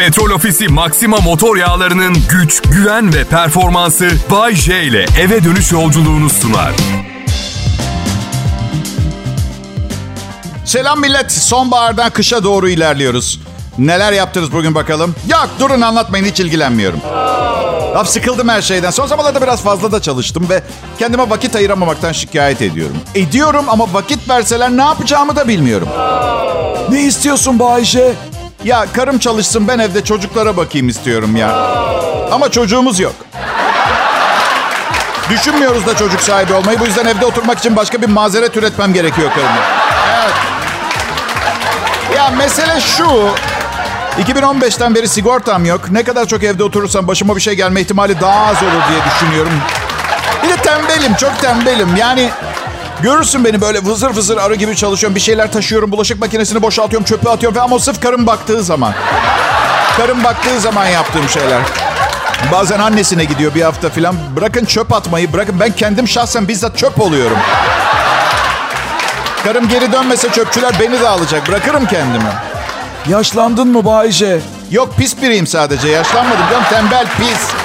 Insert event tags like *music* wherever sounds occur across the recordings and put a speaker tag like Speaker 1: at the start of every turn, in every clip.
Speaker 1: Petrol Ofisi Maxima motor yağlarının güç, güven ve performansı Bay J ile eve dönüş yolculuğunu sunar.
Speaker 2: Selam millet. Sonbahardan kışa doğru ilerliyoruz. Neler yaptınız bugün bakalım? Yok durun anlatmayın hiç ilgilenmiyorum. Laf sıkıldım her şeyden. Son zamanlarda biraz fazla da çalıştım ve kendime vakit ayıramamaktan şikayet ediyorum. Ediyorum ama vakit verseler ne yapacağımı da bilmiyorum. Ne istiyorsun Bayşe? Ya karım çalışsın ben evde çocuklara bakayım istiyorum ya. Ama çocuğumuz yok. Düşünmüyoruz da çocuk sahibi olmayı. Bu yüzden evde oturmak için başka bir mazeret üretmem gerekiyor karıma. Evet. Ya mesele şu. 2015'ten beri sigortam yok. Ne kadar çok evde oturursam başıma bir şey gelme ihtimali daha az olur diye düşünüyorum. Bir de tembelim, çok tembelim. Yani görürsün beni böyle vızır vızır arı gibi çalışıyorum. Bir şeyler taşıyorum, bulaşık makinesini boşaltıyorum, çöpe atıyorum. Ve ama sırf karım baktığı zaman. Karım baktığı zaman yaptığım şeyler. Bazen annesine gidiyor bir hafta falan. Bırakın çöp atmayı, bırakın ben kendim şahsen bizzat çöp oluyorum. Karım geri dönmese çöpçüler beni de alacak. Bırakırım kendimi.
Speaker 3: Yaşlandın mı Bayce?
Speaker 2: Yok pis biriyim sadece. Yaşlanmadım canım. Tembel pis.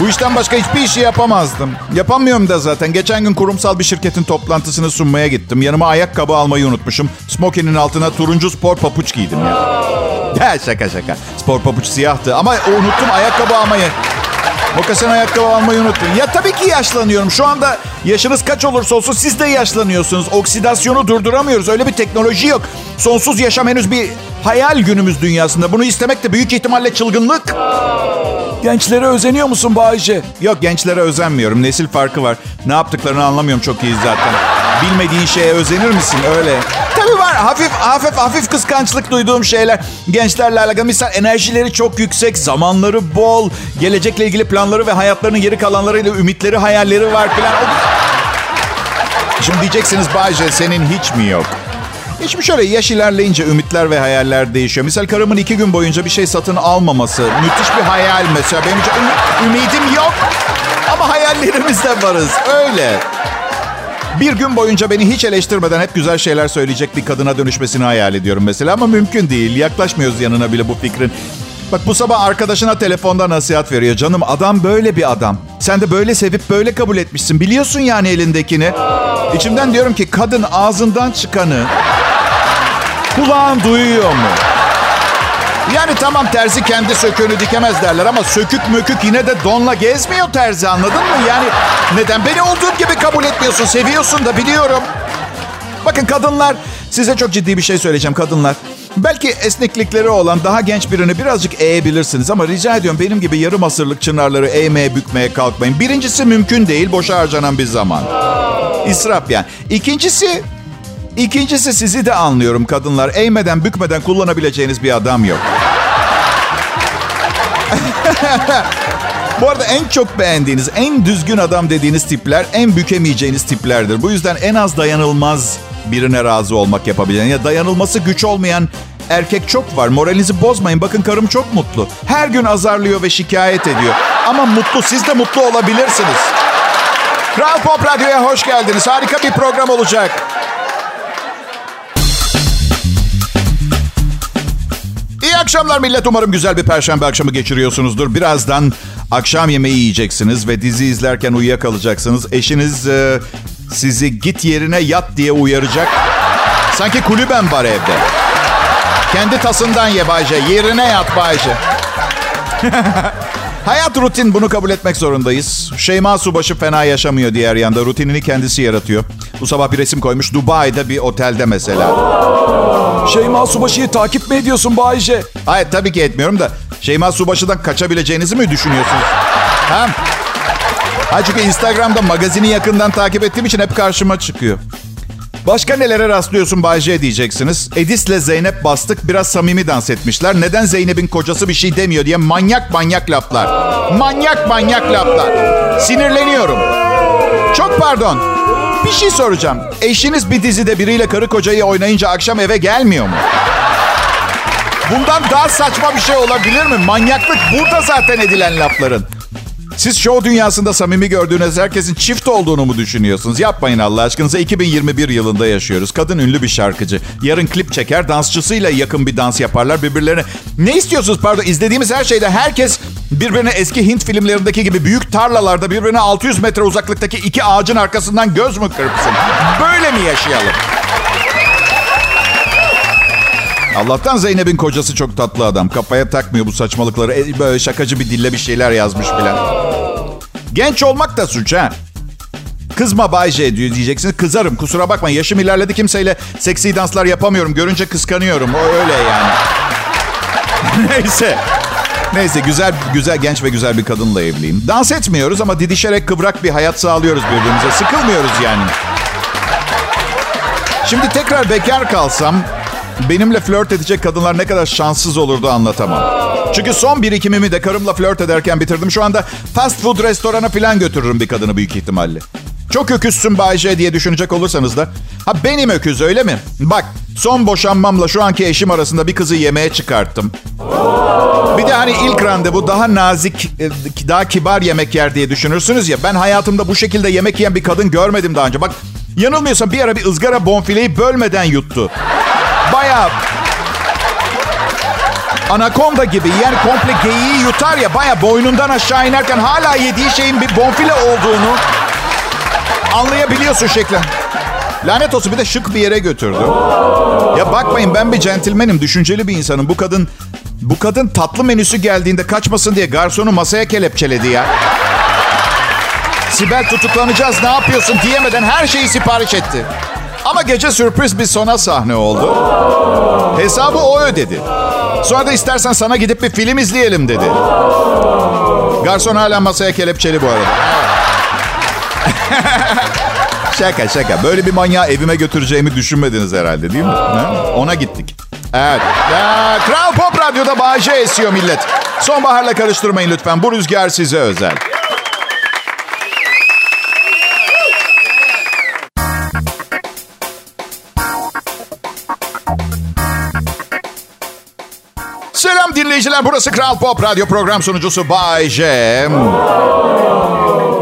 Speaker 2: Bu işten başka hiçbir işi yapamazdım. Yapamıyorum da zaten. Geçen gün kurumsal bir şirketin toplantısını sunmaya gittim. Yanıma ayakkabı almayı unutmuşum. Smokinin altına turuncu spor papuç giydim ya. Ya şaka şaka. Spor papuç siyahtı ama unuttum ayakkabı almayı. Mokasen ayakkabı almayı unuttum. Ya tabii ki yaşlanıyorum. Şu anda yaşınız kaç olursa olsun siz de yaşlanıyorsunuz. Oksidasyonu durduramıyoruz. Öyle bir teknoloji yok. Sonsuz yaşam henüz bir hayal günümüz dünyasında. Bunu istemek de büyük ihtimalle çılgınlık.
Speaker 3: Gençlere özeniyor musun Bayce?
Speaker 2: Yok gençlere özenmiyorum. Nesil farkı var. Ne yaptıklarını anlamıyorum çok iyi zaten. Bilmediğin şeye özenir misin öyle? Tabii var. Hafif hafif hafif kıskançlık duyduğum şeyler. Gençlerle alakalı. Misal enerjileri çok yüksek. Zamanları bol. Gelecekle ilgili planları ve hayatlarının geri kalanlarıyla ümitleri, hayalleri var falan. Şimdi diyeceksiniz Bayce senin hiç mi yok? Hiç mi şöyle yaş ilerleyince ümitler ve hayaller değişiyor? Misal karımın iki gün boyunca bir şey satın almaması. Müthiş bir hayal mesela. Benim ümidim yok. Ama hayallerimizde varız. Öyle. Bir gün boyunca beni hiç eleştirmeden hep güzel şeyler söyleyecek bir kadına dönüşmesini hayal ediyorum mesela. Ama mümkün değil. Yaklaşmıyoruz yanına bile bu fikrin. Bak bu sabah arkadaşına telefonda nasihat veriyor. Canım adam böyle bir adam. Sen de böyle sevip böyle kabul etmişsin. Biliyorsun yani elindekini. İçimden diyorum ki kadın ağzından çıkanı kulağın duyuyor mu? Yani tamam terzi kendi söküğünü dikemez derler ama sökük mökük yine de donla gezmiyor terzi anladın mı? Yani neden beni olduğum gibi kabul etmiyorsun? Seviyorsun da biliyorum. Bakın kadınlar size çok ciddi bir şey söyleyeceğim kadınlar. Belki esneklikleri olan daha genç birini birazcık eğebilirsiniz ama rica ediyorum benim gibi yarım asırlık çınarları eğmeye bükmeye kalkmayın. Birincisi mümkün değil boşa harcanan bir zaman. İsraf yani. İkincisi İkincisi sizi de anlıyorum kadınlar. Eğmeden bükmeden kullanabileceğiniz bir adam yok. *laughs* Bu arada en çok beğendiğiniz, en düzgün adam dediğiniz tipler en bükemeyeceğiniz tiplerdir. Bu yüzden en az dayanılmaz birine razı olmak yapabilen ya dayanılması güç olmayan erkek çok var. Moralinizi bozmayın. Bakın karım çok mutlu. Her gün azarlıyor ve şikayet ediyor. Ama mutlu. Siz de mutlu olabilirsiniz. Kral Pop Radyo'ya hoş geldiniz. Harika bir program olacak. Akşamlar millet. Umarım güzel bir perşembe akşamı geçiriyorsunuzdur. Birazdan akşam yemeği yiyeceksiniz ve dizi izlerken uyuyakalacaksınız. Eşiniz e, sizi git yerine yat diye uyaracak. Sanki kulüben var evde. Kendi tasından ye Bayce. Yerine yat Bayce. *laughs* Hayat rutin bunu kabul etmek zorundayız. Şeyma Subaşı fena yaşamıyor diğer yanda. Rutinini kendisi yaratıyor. Bu sabah bir resim koymuş. Dubai'de bir otelde mesela.
Speaker 3: Şeyma Subaşı'yı takip mi ediyorsun Bayce?
Speaker 2: Hayır tabii ki etmiyorum da Şeyma Subaşı'dan kaçabileceğinizi mi düşünüyorsunuz? Ha? Ha çünkü Instagram'da magazini yakından takip ettiğim için hep karşıma çıkıyor. Başka nelere rastlıyorsun Bayce diyeceksiniz. Edis'le Zeynep Bastık biraz samimi dans etmişler. Neden Zeynep'in kocası bir şey demiyor diye manyak manyak laflar. Manyak manyak laflar. Sinirleniyorum. Çok pardon. Bir şey soracağım. Eşiniz bir dizide biriyle karı kocayı oynayınca akşam eve gelmiyor mu? Bundan daha saçma bir şey olabilir mi? Manyaklık burada zaten edilen lafların. Siz show dünyasında samimi gördüğünüz herkesin çift olduğunu mu düşünüyorsunuz? Yapmayın Allah aşkınıza. 2021 yılında yaşıyoruz. Kadın ünlü bir şarkıcı. Yarın klip çeker, dansçısıyla yakın bir dans yaparlar birbirlerine. Ne istiyorsunuz pardon? İzlediğimiz her şeyde herkes birbirine eski Hint filmlerindeki gibi büyük tarlalarda birbirine 600 metre uzaklıktaki iki ağacın arkasından göz mü kırpsın? Böyle mi yaşayalım? Allah'tan Zeynep'in kocası çok tatlı adam. Kafaya takmıyor bu saçmalıkları. E, Böyle şakacı bir dille bir şeyler yazmış filan. Genç olmak da suç ha. Kızma Bay J diyor. Kızarım kusura bakma. Yaşım ilerledi kimseyle seksi danslar yapamıyorum. Görünce kıskanıyorum. O öyle yani. *laughs* Neyse. Neyse güzel güzel genç ve güzel bir kadınla evliyim. Dans etmiyoruz ama didişerek kıvrak bir hayat sağlıyoruz birbirimize. Sıkılmıyoruz yani. Şimdi tekrar bekar kalsam benimle flört edecek kadınlar ne kadar şanssız olurdu anlatamam. Çünkü son birikimimi de karımla flört ederken bitirdim. Şu anda fast food restorana falan götürürüm bir kadını büyük ihtimalle. Çok öküzsün Bayce diye düşünecek olursanız da. Ha benim öküz öyle mi? Bak son boşanmamla şu anki eşim arasında bir kızı yemeğe çıkarttım. Bir de hani ilk randevu daha nazik, e, daha kibar yemek yer diye düşünürsünüz ya. Ben hayatımda bu şekilde yemek yiyen bir kadın görmedim daha önce. Bak yanılmıyorsam bir ara bir ızgara bonfileyi bölmeden yuttu. Bayağı anakonda gibi yani komple geyiği yutar ya baya boynundan aşağı inerken hala yediği şeyin bir bonfile olduğunu anlayabiliyorsun şeklen. Lanet olsun bir de şık bir yere götürdü. Ya bakmayın ben bir centilmenim, düşünceli bir insanım. Bu kadın bu kadın tatlı menüsü geldiğinde kaçmasın diye garsonu masaya kelepçeledi ya. Sibel tutuklanacağız ne yapıyorsun diyemeden her şeyi sipariş etti. Ama gece sürpriz bir sona sahne oldu. Hesabı o ödedi. Sonra da istersen sana gidip bir film izleyelim dedi. Garson hala masaya kelepçeli bu arada. *laughs* şaka şaka. Böyle bir manyağı evime götüreceğimi düşünmediniz herhalde değil mi? Ha? Ona gittik. Evet. Ya, Kral Pop Radyo'da Bağcı esiyor millet. Sonbaharla karıştırmayın lütfen. Bu rüzgar size özel. Selam dinleyiciler. Burası Kral Pop Radyo program sunucusu Bay J.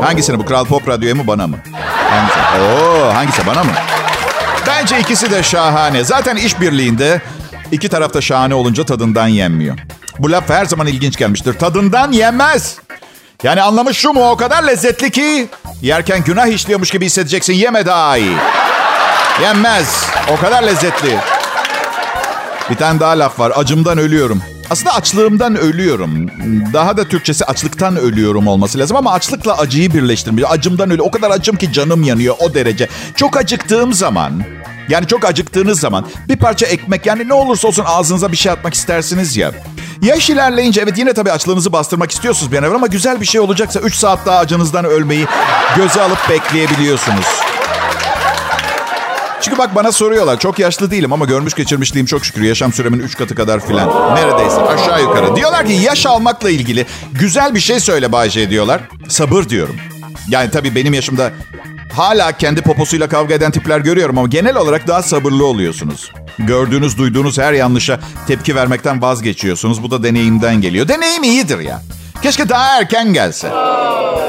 Speaker 2: Hangisini bu Kral Pop Radyo'ya mı bana mı? Hangisi? Oo, hangisi bana mı? Bence ikisi de şahane. Zaten işbirliğinde iki tarafta şahane olunca tadından yenmiyor. Bu laf her zaman ilginç gelmiştir. Tadından yenmez. Yani anlamı şu mu? O kadar lezzetli ki yerken günah işliyormuş gibi hissedeceksin. Yeme daha iyi. Yenmez. O kadar lezzetli. Bir tane daha laf var. Acımdan ölüyorum. Aslında açlığımdan ölüyorum. Daha da Türkçesi açlıktan ölüyorum olması lazım ama açlıkla acıyı birleştirmiyor. Acımdan ölüyorum. O kadar acım ki canım yanıyor o derece. Çok acıktığım zaman yani çok acıktığınız zaman bir parça ekmek yani ne olursa olsun ağzınıza bir şey atmak istersiniz ya. Yaş ilerleyince evet yine tabii açlığınızı bastırmak istiyorsunuz bir an evvel ama güzel bir şey olacaksa 3 saat daha acınızdan ölmeyi göze alıp bekleyebiliyorsunuz. Çünkü bak bana soruyorlar. Çok yaşlı değilim ama görmüş geçirmişliğim çok şükür. Yaşam süremin 3 katı kadar filan. Neredeyse aşağı yukarı. Diyorlar ki yaş almakla ilgili güzel bir şey söyle Bayce diyorlar. Sabır diyorum. Yani tabii benim yaşımda hala kendi poposuyla kavga eden tipler görüyorum ama genel olarak daha sabırlı oluyorsunuz. Gördüğünüz, duyduğunuz her yanlışa tepki vermekten vazgeçiyorsunuz. Bu da deneyimden geliyor. Deneyim iyidir ya. Keşke daha erken gelse.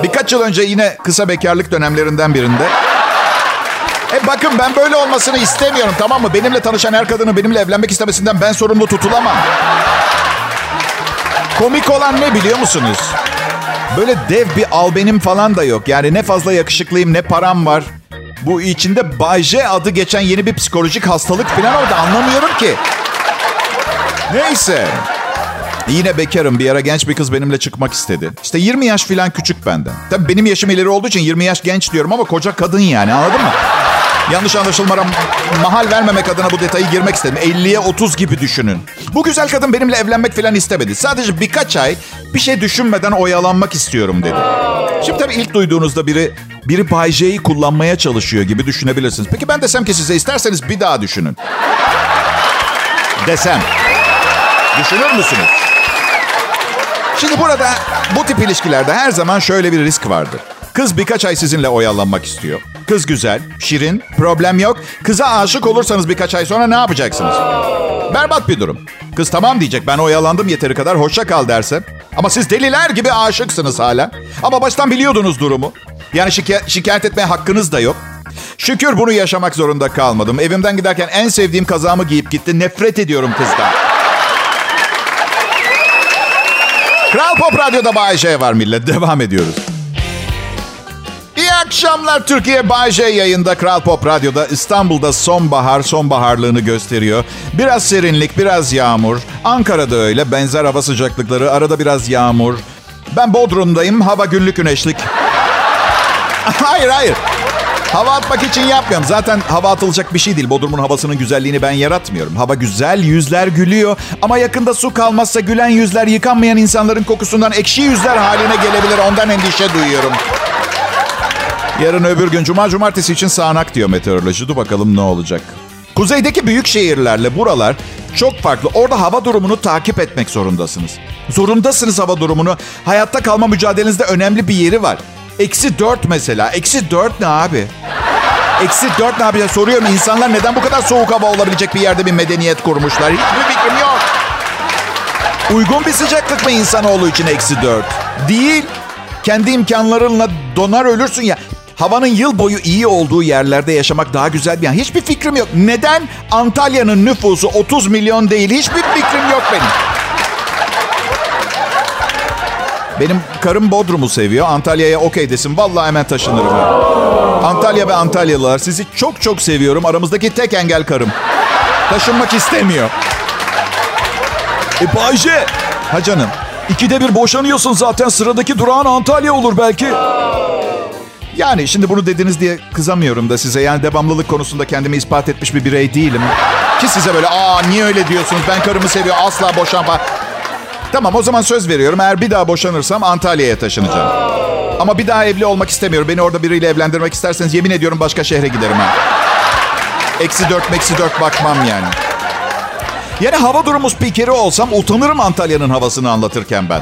Speaker 2: Birkaç yıl önce yine kısa bekarlık dönemlerinden birinde e bakın ben böyle olmasını istemiyorum tamam mı? Benimle tanışan her kadının benimle evlenmek istemesinden ben sorumlu tutulamam. Komik olan ne biliyor musunuz? Böyle dev bir albenim falan da yok. Yani ne fazla yakışıklıyım ne param var. Bu içinde Bayce adı geçen yeni bir psikolojik hastalık falan orada anlamıyorum ki. Neyse. Yine bekarım. Bir ara genç bir kız benimle çıkmak istedi. İşte 20 yaş falan küçük benden. Tabii benim yaşım ileri olduğu için 20 yaş genç diyorum ama koca kadın yani anladın mı? Yanlış anlaşılmara mahal vermemek adına bu detayı girmek istedim. 50'ye 30 gibi düşünün. Bu güzel kadın benimle evlenmek falan istemedi. Sadece birkaç ay bir şey düşünmeden oyalanmak istiyorum dedi. Şimdi tabii ilk duyduğunuzda biri biri Bay J'yi kullanmaya çalışıyor gibi düşünebilirsiniz. Peki ben desem ki size isterseniz bir daha düşünün. Desem. Düşünür müsünüz? Şimdi burada bu tip ilişkilerde her zaman şöyle bir risk vardır. Kız birkaç ay sizinle oyalanmak istiyor. Kız güzel, şirin, problem yok. Kıza aşık olursanız birkaç ay sonra ne yapacaksınız? Berbat bir durum. Kız tamam diyecek ben oyalandım yeteri kadar hoşça kal derse. Ama siz deliler gibi aşıksınız hala. Ama baştan biliyordunuz durumu. Yani şikay- şikayet etmeye hakkınız da yok. Şükür bunu yaşamak zorunda kalmadım. Evimden giderken en sevdiğim kazağımı giyip gitti. Nefret ediyorum kızdan. Kral Pop Radyo'da Bay J var millet. Devam ediyoruz. Akşamlar Türkiye Bay yayında Kral Pop Radyo'da İstanbul'da sonbahar sonbaharlığını gösteriyor. Biraz serinlik, biraz yağmur. Ankara'da öyle benzer hava sıcaklıkları, arada biraz yağmur. Ben Bodrum'dayım, hava günlük güneşlik. *laughs* hayır hayır. Hava atmak için yapmıyorum. Zaten hava atılacak bir şey değil. Bodrum'un havasının güzelliğini ben yaratmıyorum. Hava güzel, yüzler gülüyor. Ama yakında su kalmazsa gülen yüzler yıkanmayan insanların kokusundan ekşi yüzler haline gelebilir. Ondan endişe duyuyorum. Yarın öbür gün cuma cumartesi için sağanak diyor meteoroloji. Dur bakalım ne olacak. Kuzeydeki büyük şehirlerle buralar çok farklı. Orada hava durumunu takip etmek zorundasınız. Zorundasınız hava durumunu. Hayatta kalma mücadelenizde önemli bir yeri var. Eksi dört mesela. Eksi dört ne abi? Eksi dört ne yapacağız? Soruyorum insanlar neden bu kadar soğuk hava olabilecek bir yerde bir medeniyet kurmuşlar? Hiçbir fikrim yok. Uygun bir sıcaklık mı insanoğlu için eksi dört? Değil. Kendi imkanlarınla donar ölürsün ya. Havanın yıl boyu iyi olduğu yerlerde yaşamak daha güzel bir yan. Hiçbir fikrim yok. Neden Antalya'nın nüfusu 30 milyon değil? Hiçbir fikrim yok benim. Benim karım Bodrum'u seviyor. Antalya'ya okey desin. Vallahi hemen taşınırım. Antalya ve Antalyalılar sizi çok çok seviyorum. Aramızdaki tek engel karım. Taşınmak istemiyor.
Speaker 3: E Bayce,
Speaker 2: Ha canım.
Speaker 3: ikide bir boşanıyorsun zaten sıradaki durağın Antalya olur belki.
Speaker 2: Yani şimdi bunu dediniz diye kızamıyorum da size. Yani devamlılık konusunda kendimi ispat etmiş bir birey değilim. Ki size böyle aa niye öyle diyorsunuz ben karımı seviyorum asla boşanma. Tamam o zaman söz veriyorum. Eğer bir daha boşanırsam Antalya'ya taşınacağım. Ama bir daha evli olmak istemiyorum. Beni orada biriyle evlendirmek isterseniz yemin ediyorum başka şehre giderim ha. Eksi dört, meksi dört bakmam yani. Yani hava durumu spikeri olsam utanırım Antalya'nın havasını anlatırken ben.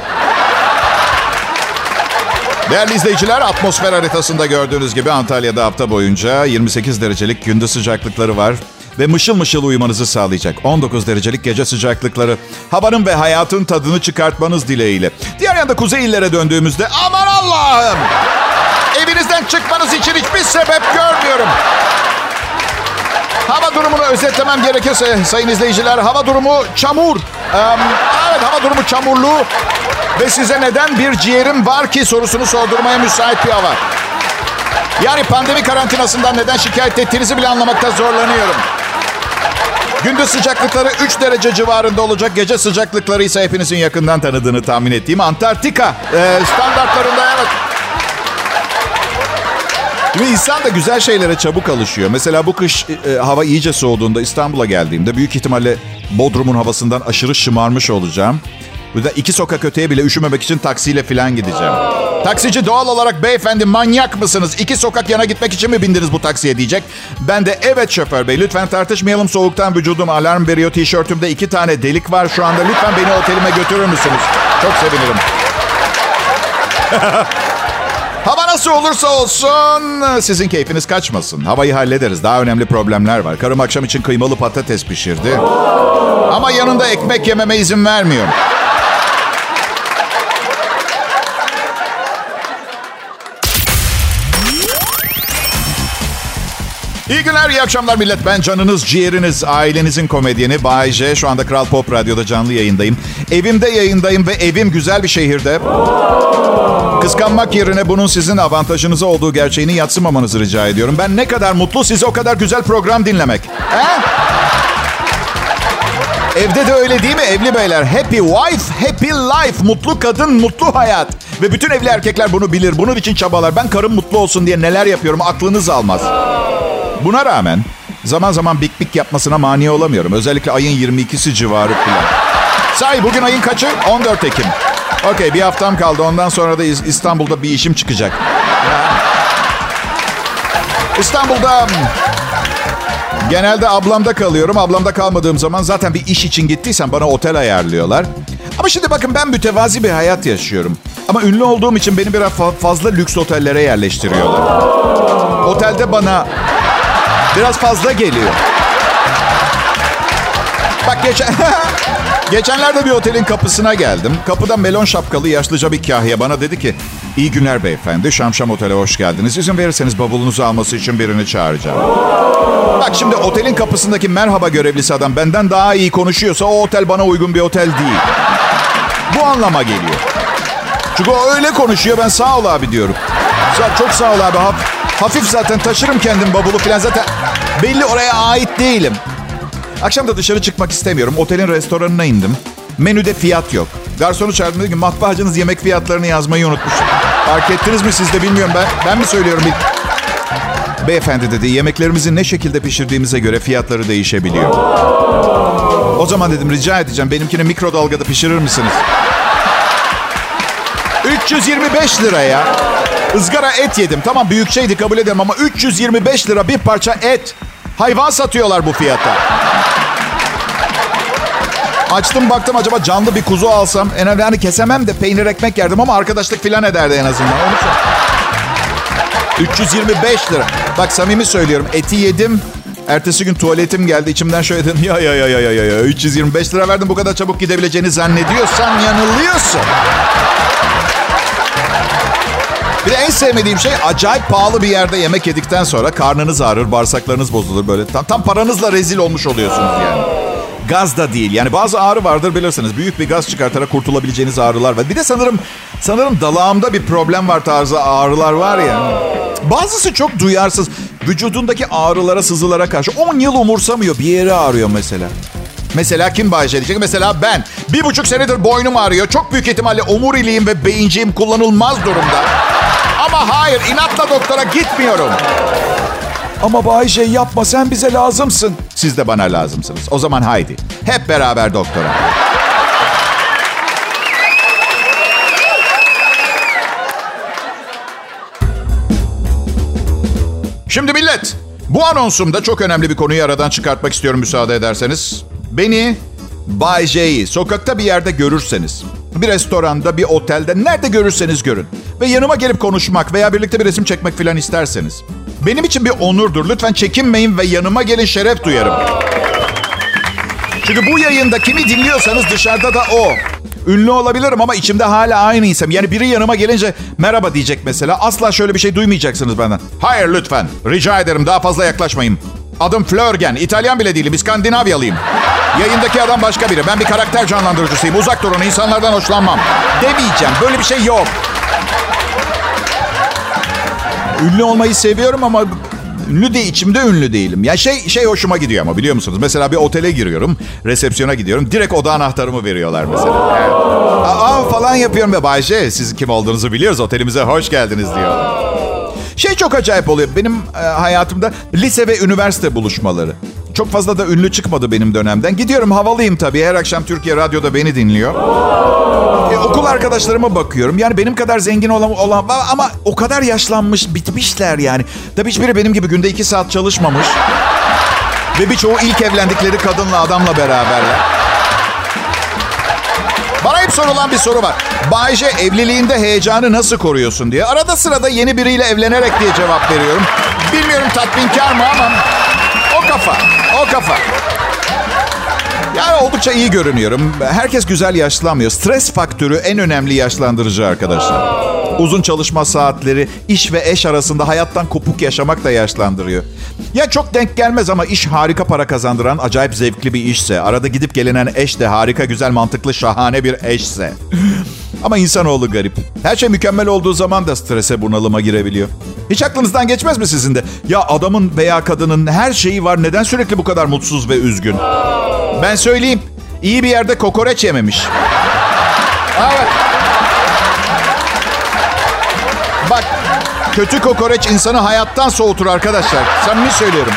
Speaker 2: Değerli izleyiciler, atmosfer haritasında gördüğünüz gibi Antalya'da hafta boyunca 28 derecelik gündüz sıcaklıkları var ve mışıl mışıl uyumanızı sağlayacak. 19 derecelik gece sıcaklıkları. Havanın ve hayatın tadını çıkartmanız dileğiyle. Diğer yanda kuzey illere döndüğümüzde aman Allah'ım! Evinizden çıkmanız için hiçbir sebep görmüyorum. Hava durumunu özetlemem gerekirse sayın izleyiciler hava durumu çamur. Ee, evet hava durumu çamurlu ve size neden bir ciğerim var ki sorusunu sordurmaya müsait bir hava. Yani pandemi karantinasından neden şikayet ettiğinizi bile anlamakta zorlanıyorum. Gündüz sıcaklıkları 3 derece civarında olacak. Gece sıcaklıkları ise hepinizin yakından tanıdığını tahmin ettiğim Antarktika ee, standartlarında evet. Ve insan da güzel şeylere çabuk alışıyor. Mesela bu kış e, hava iyice soğuduğunda İstanbul'a geldiğimde büyük ihtimalle Bodrum'un havasından aşırı şımarmış olacağım. Bu iki sokak öteye bile üşümemek için taksiyle falan gideceğim. Taksici doğal olarak beyefendi manyak mısınız? İki sokak yana gitmek için mi bindiniz bu taksiye diyecek. Ben de evet şoför bey lütfen tartışmayalım soğuktan vücudum alarm veriyor. Tişörtümde iki tane delik var şu anda. Lütfen beni otelime götürür müsünüz? Çok sevinirim. *laughs* Hava nasıl olursa olsun sizin keyfiniz kaçmasın. Havayı hallederiz. Daha önemli problemler var. Karım akşam için kıymalı patates pişirdi. Ama yanında ekmek yememe izin vermiyor. İyi günler, iyi akşamlar millet. Ben canınız, ciğeriniz, ailenizin komedyeni Bay J. Şu anda Kral Pop Radyo'da canlı yayındayım. Evimde yayındayım ve evim güzel bir şehirde. Kıskanmak yerine bunun sizin avantajınıza olduğu gerçeğini yatsımamanızı rica ediyorum. Ben ne kadar mutlu size o kadar güzel program dinlemek. He? Evde de öyle değil mi evli beyler? Happy wife, happy life. Mutlu kadın, mutlu hayat. Ve bütün evli erkekler bunu bilir. Bunun için çabalar. Ben karım mutlu olsun diye neler yapıyorum aklınız almaz. Buna rağmen zaman zaman bik bik yapmasına mani olamıyorum. Özellikle ayın 22'si civarı falan. Sahi bugün ayın kaçı? 14 Ekim. Okey bir haftam kaldı. Ondan sonra da İstanbul'da bir işim çıkacak. İstanbul'da genelde ablamda kalıyorum. Ablamda kalmadığım zaman zaten bir iş için gittiysem bana otel ayarlıyorlar. Ama şimdi bakın ben mütevazi bir hayat yaşıyorum. Ama ünlü olduğum için beni biraz fa- fazla lüks otellere yerleştiriyorlar. Otelde bana biraz fazla geliyor. Bak geçen *laughs* Geçenlerde bir otelin kapısına geldim. Kapıda melon şapkalı yaşlıca bir kahya bana dedi ki... İyi günler beyefendi. Şamşam Otel'e hoş geldiniz. İzin verirseniz bavulunuzu alması için birini çağıracağım. Bak şimdi otelin kapısındaki merhaba görevlisi adam benden daha iyi konuşuyorsa o otel bana uygun bir otel değil. Bu anlama geliyor. Çünkü o öyle konuşuyor ben sağ ol abi diyorum. Çok sağ ol abi. Hafif zaten taşırım kendim bavulu falan zaten. Belli oraya ait değilim. Akşam da dışarı çıkmak istemiyorum. Otelin restoranına indim. Menüde fiyat yok. Garsonu çağırdım dedi ki matbaacınız yemek fiyatlarını yazmayı unutmuş. Fark ettiniz mi siz de bilmiyorum ben. Ben mi söylüyorum? Beyefendi dedi yemeklerimizi ne şekilde pişirdiğimize göre fiyatları değişebiliyor. O zaman dedim rica edeceğim benimkini mikrodalgada pişirir misiniz? 325 liraya ızgara et yedim. Tamam büyük şeydi kabul ederim ama 325 lira bir parça et. Hayvan satıyorlar bu fiyata. Açtım baktım acaba canlı bir kuzu alsam. En yani kesemem de peynir ekmek yerdim ama arkadaşlık filan ederdi en azından. Onu 325 lira. Bak samimi söylüyorum eti yedim. Ertesi gün tuvaletim geldi. İçimden şöyle dedim. Ya ya ya ya ya ya. 325 lira verdim bu kadar çabuk gidebileceğini zannediyorsan yanılıyorsun. Bir de en sevmediğim şey acayip pahalı bir yerde yemek yedikten sonra karnınız ağrır, bağırsaklarınız bozulur böyle. Tam, tam paranızla rezil olmuş oluyorsunuz yani. Gaz da değil. Yani bazı ağrı vardır bilirsiniz. Büyük bir gaz çıkartarak kurtulabileceğiniz ağrılar var. Bir de sanırım sanırım dalağımda bir problem var tarzı ağrılar var ya. Bazısı çok duyarsız. Vücudundaki ağrılara, sızılara karşı 10 yıl umursamıyor. Bir yeri ağrıyor mesela. Mesela kim bahşiş edecek? Mesela ben. Bir buçuk senedir boynum ağrıyor. Çok büyük ihtimalle omuriliğim ve beyinciğim kullanılmaz durumda. Ama hayır inatla doktora gitmiyorum.
Speaker 3: Ama Bay J yapma sen bize lazımsın.
Speaker 2: Siz de bana lazımsınız. O zaman haydi. Hep beraber doktora. Şimdi millet, bu anonsumda çok önemli bir konuyu aradan çıkartmak istiyorum müsaade ederseniz. Beni Bay J'yi sokakta bir yerde görürseniz, bir restoranda, bir otelde, nerede görürseniz görün ve yanıma gelip konuşmak veya birlikte bir resim çekmek falan isterseniz benim için bir onurdur. Lütfen çekinmeyin ve yanıma gelin şeref duyarım. Çünkü bu yayında kimi dinliyorsanız dışarıda da o. Ünlü olabilirim ama içimde hala aynıysam. Yani biri yanıma gelince merhaba diyecek mesela. Asla şöyle bir şey duymayacaksınız benden. Hayır lütfen. Rica ederim daha fazla yaklaşmayın. Adım Flörgen. İtalyan bile değilim. İskandinavyalıyım. Yayındaki adam başka biri. Ben bir karakter canlandırıcısıyım. Uzak durun. insanlardan hoşlanmam. Demeyeceğim. Böyle bir şey yok. Ünlü olmayı seviyorum ama ünlü de içimde ünlü değilim. Ya şey şey hoşuma gidiyor ama biliyor musunuz? Mesela bir otele giriyorum, resepsiyona gidiyorum. Direkt oda anahtarımı veriyorlar mesela. Evet. Aa falan yapıyorum ve Bayce siz kim olduğunuzu biliyoruz. Otelimize hoş geldiniz diyorlar. Şey çok acayip oluyor. Benim e, hayatımda lise ve üniversite buluşmaları. Çok fazla da ünlü çıkmadı benim dönemden. Gidiyorum havalıyım tabii. Her akşam Türkiye Radyo'da beni dinliyor. E, okul arkadaşlarıma bakıyorum. Yani benim kadar zengin olan, olan ama o kadar yaşlanmış, bitmişler yani. Tabii hiçbiri benim gibi günde iki saat çalışmamış. Ve birçoğu ilk evlendikleri kadınla, adamla beraberler. Bana hep sorulan bir soru var. Bayce evliliğinde heyecanı nasıl koruyorsun diye. Arada sırada yeni biriyle evlenerek diye cevap veriyorum. Bilmiyorum tatminkar mı ama o kafa, o kafa. Yani oldukça iyi görünüyorum. Herkes güzel yaşlanmıyor. Stres faktörü en önemli yaşlandırıcı arkadaşlar. Uzun çalışma saatleri, iş ve eş arasında hayattan kopuk yaşamak da yaşlandırıyor. Ya çok denk gelmez ama iş harika para kazandıran acayip zevkli bir işse, arada gidip gelinen eş de harika, güzel, mantıklı, şahane bir eşse. Ama insanoğlu garip. Her şey mükemmel olduğu zaman da strese bunalıma girebiliyor. Hiç aklınızdan geçmez mi sizin de? Ya adamın veya kadının her şeyi var neden sürekli bu kadar mutsuz ve üzgün? Ben söyleyeyim. İyi bir yerde kokoreç yememiş. Evet. Kötü kokoreç insanı hayattan soğutur arkadaşlar. Samimi söylüyorum.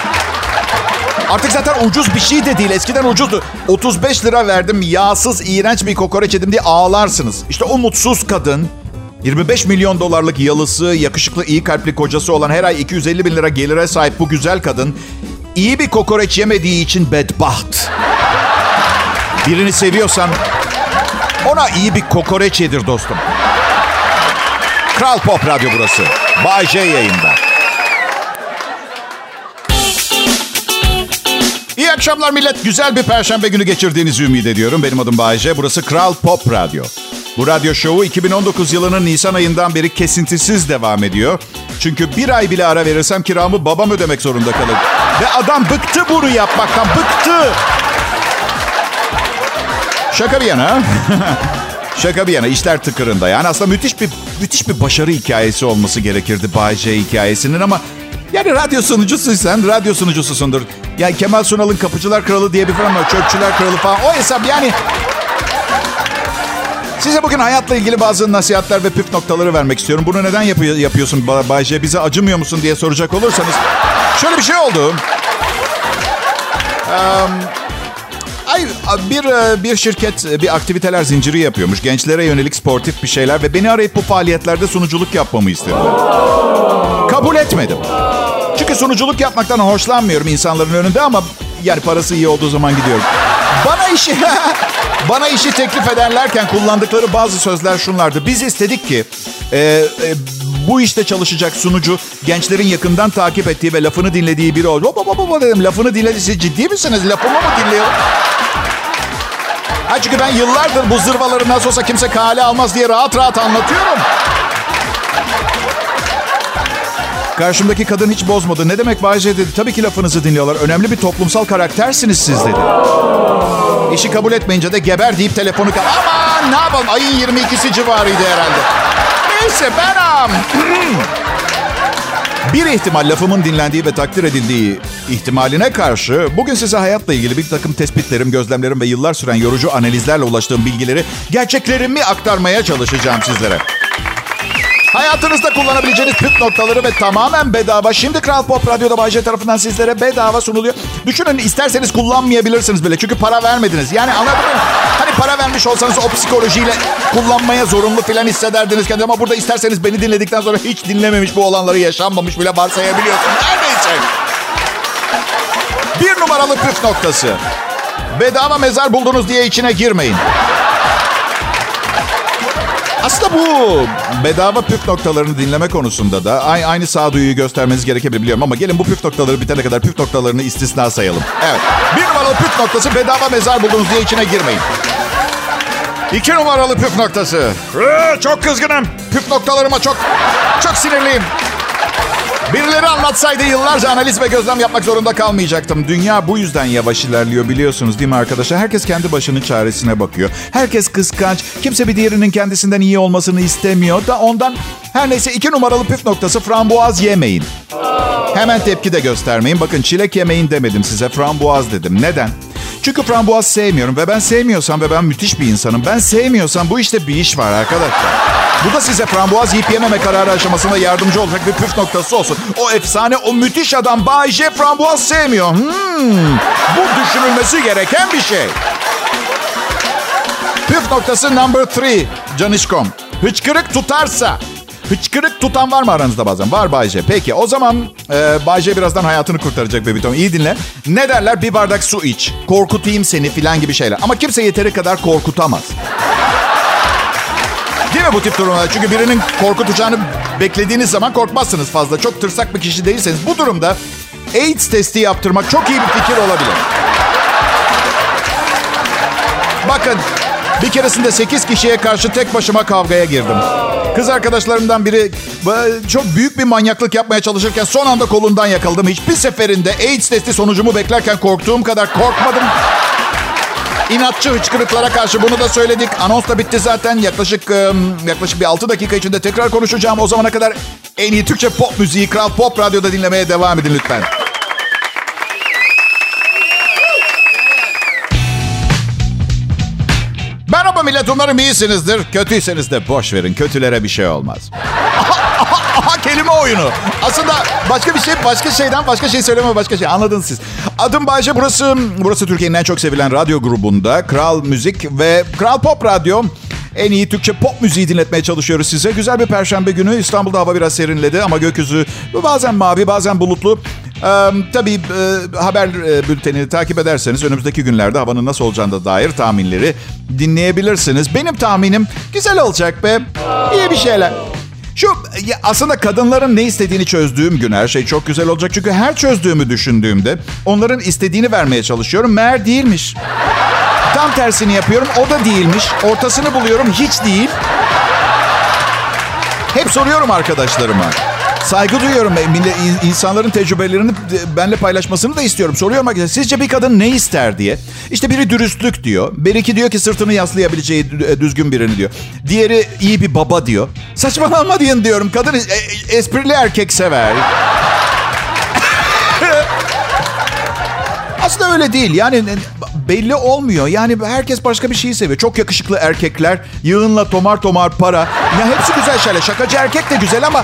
Speaker 2: Artık zaten ucuz bir şey de değil. Eskiden ucuzdu. 35 lira verdim yağsız iğrenç bir kokoreç yedim diye ağlarsınız. İşte o mutsuz kadın 25 milyon dolarlık yalısı, yakışıklı iyi kalpli kocası olan her ay 250 bin lira gelire sahip bu güzel kadın iyi bir kokoreç yemediği için bedbaht. Birini seviyorsan ona iyi bir kokoreç yedir dostum. Kral Pop Radyo burası. Bay J yayında. akşamlar millet. Güzel bir perşembe günü geçirdiğinizi ümit ediyorum. Benim adım Bayece. Burası Kral Pop Radyo. Bu radyo şovu 2019 yılının Nisan ayından beri kesintisiz devam ediyor. Çünkü bir ay bile ara verirsem kiramı babam ödemek zorunda kalır. Ve adam bıktı bunu yapmaktan, bıktı. Şaka bir yana. *laughs* Şaka bir yana işler tıkırında. Yani aslında müthiş bir müthiş bir başarı hikayesi olması gerekirdi Bayce hikayesinin ama yani radyo sunucusuysan radyo sunucususundur. Yani Kemal Sunal'ın Kapıcılar Kralı diye bir film var. Çöpçüler Kralı falan. O hesap yani Size bugün hayatla ilgili bazı nasihatler ve püf noktaları vermek istiyorum. Bunu neden yapıyor, yapıyorsun Bayce? Bize acımıyor musun diye soracak olursanız. Şöyle bir şey oldu. Um, ay bir bir şirket bir aktiviteler zinciri yapıyormuş. Gençlere yönelik sportif bir şeyler ve beni arayıp bu faaliyetlerde sunuculuk yapmamı istediler. Kabul etmedim. Çünkü sunuculuk yapmaktan hoşlanmıyorum insanların önünde ama yani parası iyi olduğu zaman gidiyorum. Bana işi *laughs* bana işi teklif ederlerken kullandıkları bazı sözler şunlardı. Biz istedik ki e, e, bu işte çalışacak sunucu gençlerin yakından takip ettiği ve lafını dinlediği biri oldu. Baba baba dedim lafını dinledi. Siz ciddi misiniz? Lafımı mı dinliyorum? Ha çünkü ben yıllardır bu zırvaları nasıl olsa kimse kale almaz diye rahat rahat anlatıyorum. Karşımdaki kadın hiç bozmadı. Ne demek Bayce dedi. Tabii ki lafınızı dinliyorlar. Önemli bir toplumsal karaktersiniz siz dedi. İşi kabul etmeyince de geber deyip telefonu... Aman ne yapalım ayın 22'si civarıydı herhalde. Neyse Benam. bir ihtimal lafımın dinlendiği ve takdir edildiği ihtimaline karşı bugün size hayatla ilgili bir takım tespitlerim, gözlemlerim ve yıllar süren yorucu analizlerle ulaştığım bilgileri, gerçeklerimi aktarmaya çalışacağım sizlere. Hayatınızda kullanabileceğiniz püf noktaları ve tamamen bedava. Şimdi Kral Pop Radyo'da Bayce tarafından sizlere bedava sunuluyor. Düşünün isterseniz kullanmayabilirsiniz bile. Çünkü para vermediniz. Yani anladın mı? Hani para vermiş olsanız o psikolojiyle kullanmaya zorunlu falan hissederdiniz kendinizi. Ama burada isterseniz beni dinledikten sonra hiç dinlememiş bu olanları yaşanmamış bile varsayabiliyorsunuz. Neredeyse. Bir numaralı püf noktası. Bedava mezar buldunuz diye içine girmeyin. Aslında bu bedava püf noktalarını dinleme konusunda da aynı sağduyuyu göstermeniz gerekebilir biliyorum ama gelin bu püf noktaları bitene kadar püf noktalarını istisna sayalım. Evet. Bir numaralı püf noktası bedava mezar buldunuz diye içine girmeyin. İki numaralı püf noktası. Ee, çok kızgınım. Püf noktalarıma çok çok sinirliyim. Birileri anlatsaydı yıllarca analiz ve gözlem yapmak zorunda kalmayacaktım. Dünya bu yüzden yavaş ilerliyor biliyorsunuz değil mi arkadaşlar? Herkes kendi başının çaresine bakıyor. Herkes kıskanç. Kimse bir diğerinin kendisinden iyi olmasını istemiyor da ondan... Her neyse iki numaralı püf noktası frambuaz yemeyin. Hemen tepki de göstermeyin. Bakın çilek yemeyin demedim size frambuaz dedim. Neden? Çünkü frambuaz sevmiyorum ve ben sevmiyorsam ve ben müthiş bir insanım. Ben sevmiyorsam bu işte bir iş var arkadaşlar. Bu da size frambuaz yiyip yememe kararı aşamasında yardımcı olacak bir püf noktası olsun. O efsane, o müthiş adam Bay J frambuaz sevmiyor. Hmm, bu düşünülmesi gereken bir şey. Püf noktası number three. Canişkom. Hıçkırık tutarsa Hıçkırık tutan var mı aranızda bazen? Var Bayce. Peki o zaman e, Bayce birazdan hayatını kurtaracak bebitom. İyi dinle. Ne derler? Bir bardak su iç. Korkutayım seni filan gibi şeyler. Ama kimse yeteri kadar korkutamaz. Değil mi bu tip durumlar? Çünkü birinin korkutacağını beklediğiniz zaman korkmazsınız fazla. Çok tırsak bir kişi değilseniz. Bu durumda AIDS testi yaptırmak çok iyi bir fikir olabilir. Bakın bir keresinde 8 kişiye karşı tek başıma kavgaya girdim. Kız arkadaşlarımdan biri çok büyük bir manyaklık yapmaya çalışırken son anda kolundan yakaladım. Hiçbir seferinde AIDS testi sonucumu beklerken korktuğum kadar korkmadım. İnatçı hıçkırıklara karşı bunu da söyledik. Anons da bitti zaten. Yaklaşık yaklaşık bir 6 dakika içinde tekrar konuşacağım. O zamana kadar en iyi Türkçe pop müziği Kral Pop Radyo'da dinlemeye devam edin lütfen. Millet umarım iyisinizdir. Kötüyseniz de boş verin. Kötülere bir şey olmaz. *laughs* Aha, kelime oyunu. Aslında başka bir şey, başka şeyden başka şey söyleme başka şey. Anladınız siz. Adım Bayce. Burası burası Türkiye'nin en çok sevilen radyo grubunda. Kral Müzik ve Kral Pop Radyo. En iyi Türkçe pop müziği dinletmeye çalışıyoruz size. Güzel bir perşembe günü. İstanbul'da hava biraz serinledi ama gökyüzü bazen mavi bazen bulutlu. Ee, tabii e, haber bültenini takip ederseniz önümüzdeki günlerde havanın nasıl olacağına dair tahminleri dinleyebilirsiniz. Benim tahminim güzel olacak be. İyi bir şeyler. Şu ya aslında kadınların ne istediğini çözdüğüm gün her şey çok güzel olacak. Çünkü her çözdüğümü düşündüğümde onların istediğini vermeye çalışıyorum. Meğer değilmiş. Tam tersini yapıyorum. O da değilmiş. Ortasını buluyorum. Hiç değil. Hep soruyorum arkadaşlarıma. Saygı duyuyorum. insanların tecrübelerini benimle paylaşmasını da istiyorum. Soruyorum arkadaşlar sizce bir kadın ne ister diye. İşte biri dürüstlük diyor. Beriki diyor ki sırtını yaslayabileceği e, düzgün birini diyor. Diğeri iyi bir baba diyor. Saçmalama diyin diyorum. Kadın e, esprili erkek sever. *laughs* Aslında öyle değil. Yani belli olmuyor. Yani herkes başka bir şeyi seviyor. Çok yakışıklı erkekler, yığınla tomar tomar para. Ya hepsi güzel şeyler. Şakacı erkek de güzel ama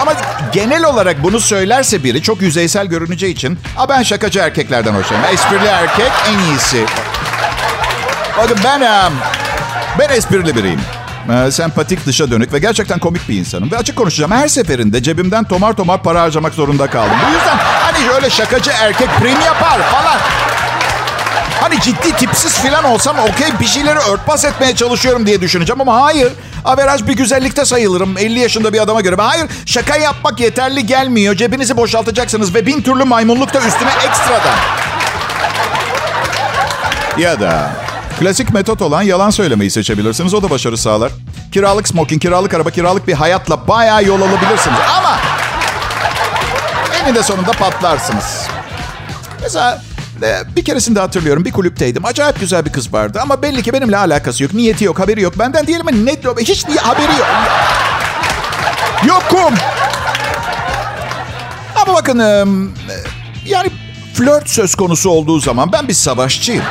Speaker 2: ama genel olarak bunu söylerse biri çok yüzeysel görüneceği için A ben şakacı erkeklerden hoşlanıyorum. Esprili erkek en iyisi. Bakın ben ben esprili biriyim. Sempatik, dışa dönük ve gerçekten komik bir insanım. Ve açık konuşacağım her seferinde cebimden tomar tomar para harcamak zorunda kaldım. Bu yüzden hani öyle şakacı erkek prim yapar falan. Hani ciddi tipsiz falan olsam okey bir şeyleri örtbas etmeye çalışıyorum diye düşüneceğim ama hayır. Averaj bir güzellikte sayılırım 50 yaşında bir adama göre. Hayır şaka yapmak yeterli gelmiyor. Cebinizi boşaltacaksınız ve bin türlü maymunluk da üstüne ekstradan. Ya da klasik metot olan yalan söylemeyi seçebilirsiniz. O da başarı sağlar. Kiralık smoking, kiralık araba, kiralık bir hayatla bayağı yol alabilirsiniz. Ama eninde sonunda patlarsınız. Mesela bir keresinde hatırlıyorum bir kulüpteydim. Acayip güzel bir kız vardı ama belli ki benimle alakası yok. Niyeti yok, haberi yok. Benden değil mi? Ne, hiç niye haberi yok. Yokum. Ama bakın e, yani flört söz konusu olduğu zaman ben bir savaşçıyım.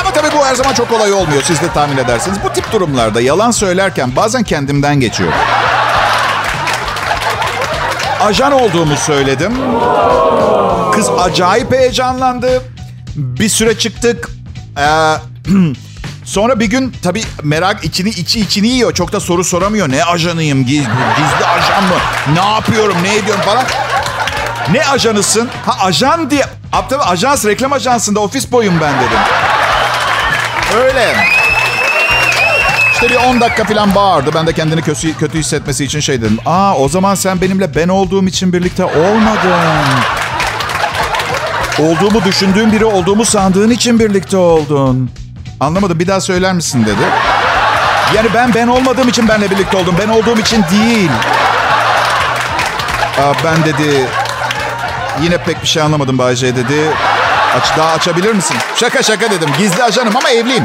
Speaker 2: Ama tabii bu her zaman çok kolay olmuyor. Siz de tahmin edersiniz. Bu tip durumlarda yalan söylerken bazen kendimden geçiyor ajan olduğumu söyledim. Kız acayip heyecanlandı. Bir süre çıktık. Ee, *clears throat* sonra bir gün tabii merak içini içi içini yiyor. Çok da soru soramıyor. Ne ajanıyım? Giz, gizli ajan mı? Ne yapıyorum? Ne ediyorum falan. Ne ajanısın? Ha ajan diye. Tabii ajans reklam ajansında ofis boyum ben dedim. Öyle. İşte bir 10 dakika falan bağırdı. Ben de kendini kötü, kötü hissetmesi için şey dedim. Aa o zaman sen benimle ben olduğum için birlikte olmadın. Olduğumu düşündüğün biri olduğumu sandığın için birlikte oldun. Anlamadım bir daha söyler misin dedi. Yani ben ben olmadığım için benle birlikte oldum. Ben olduğum için değil. Aa, ben dedi yine pek bir şey anlamadım Bayce dedi. Aç, daha açabilir misin? Şaka şaka dedim. Gizli ajanım ama evliyim.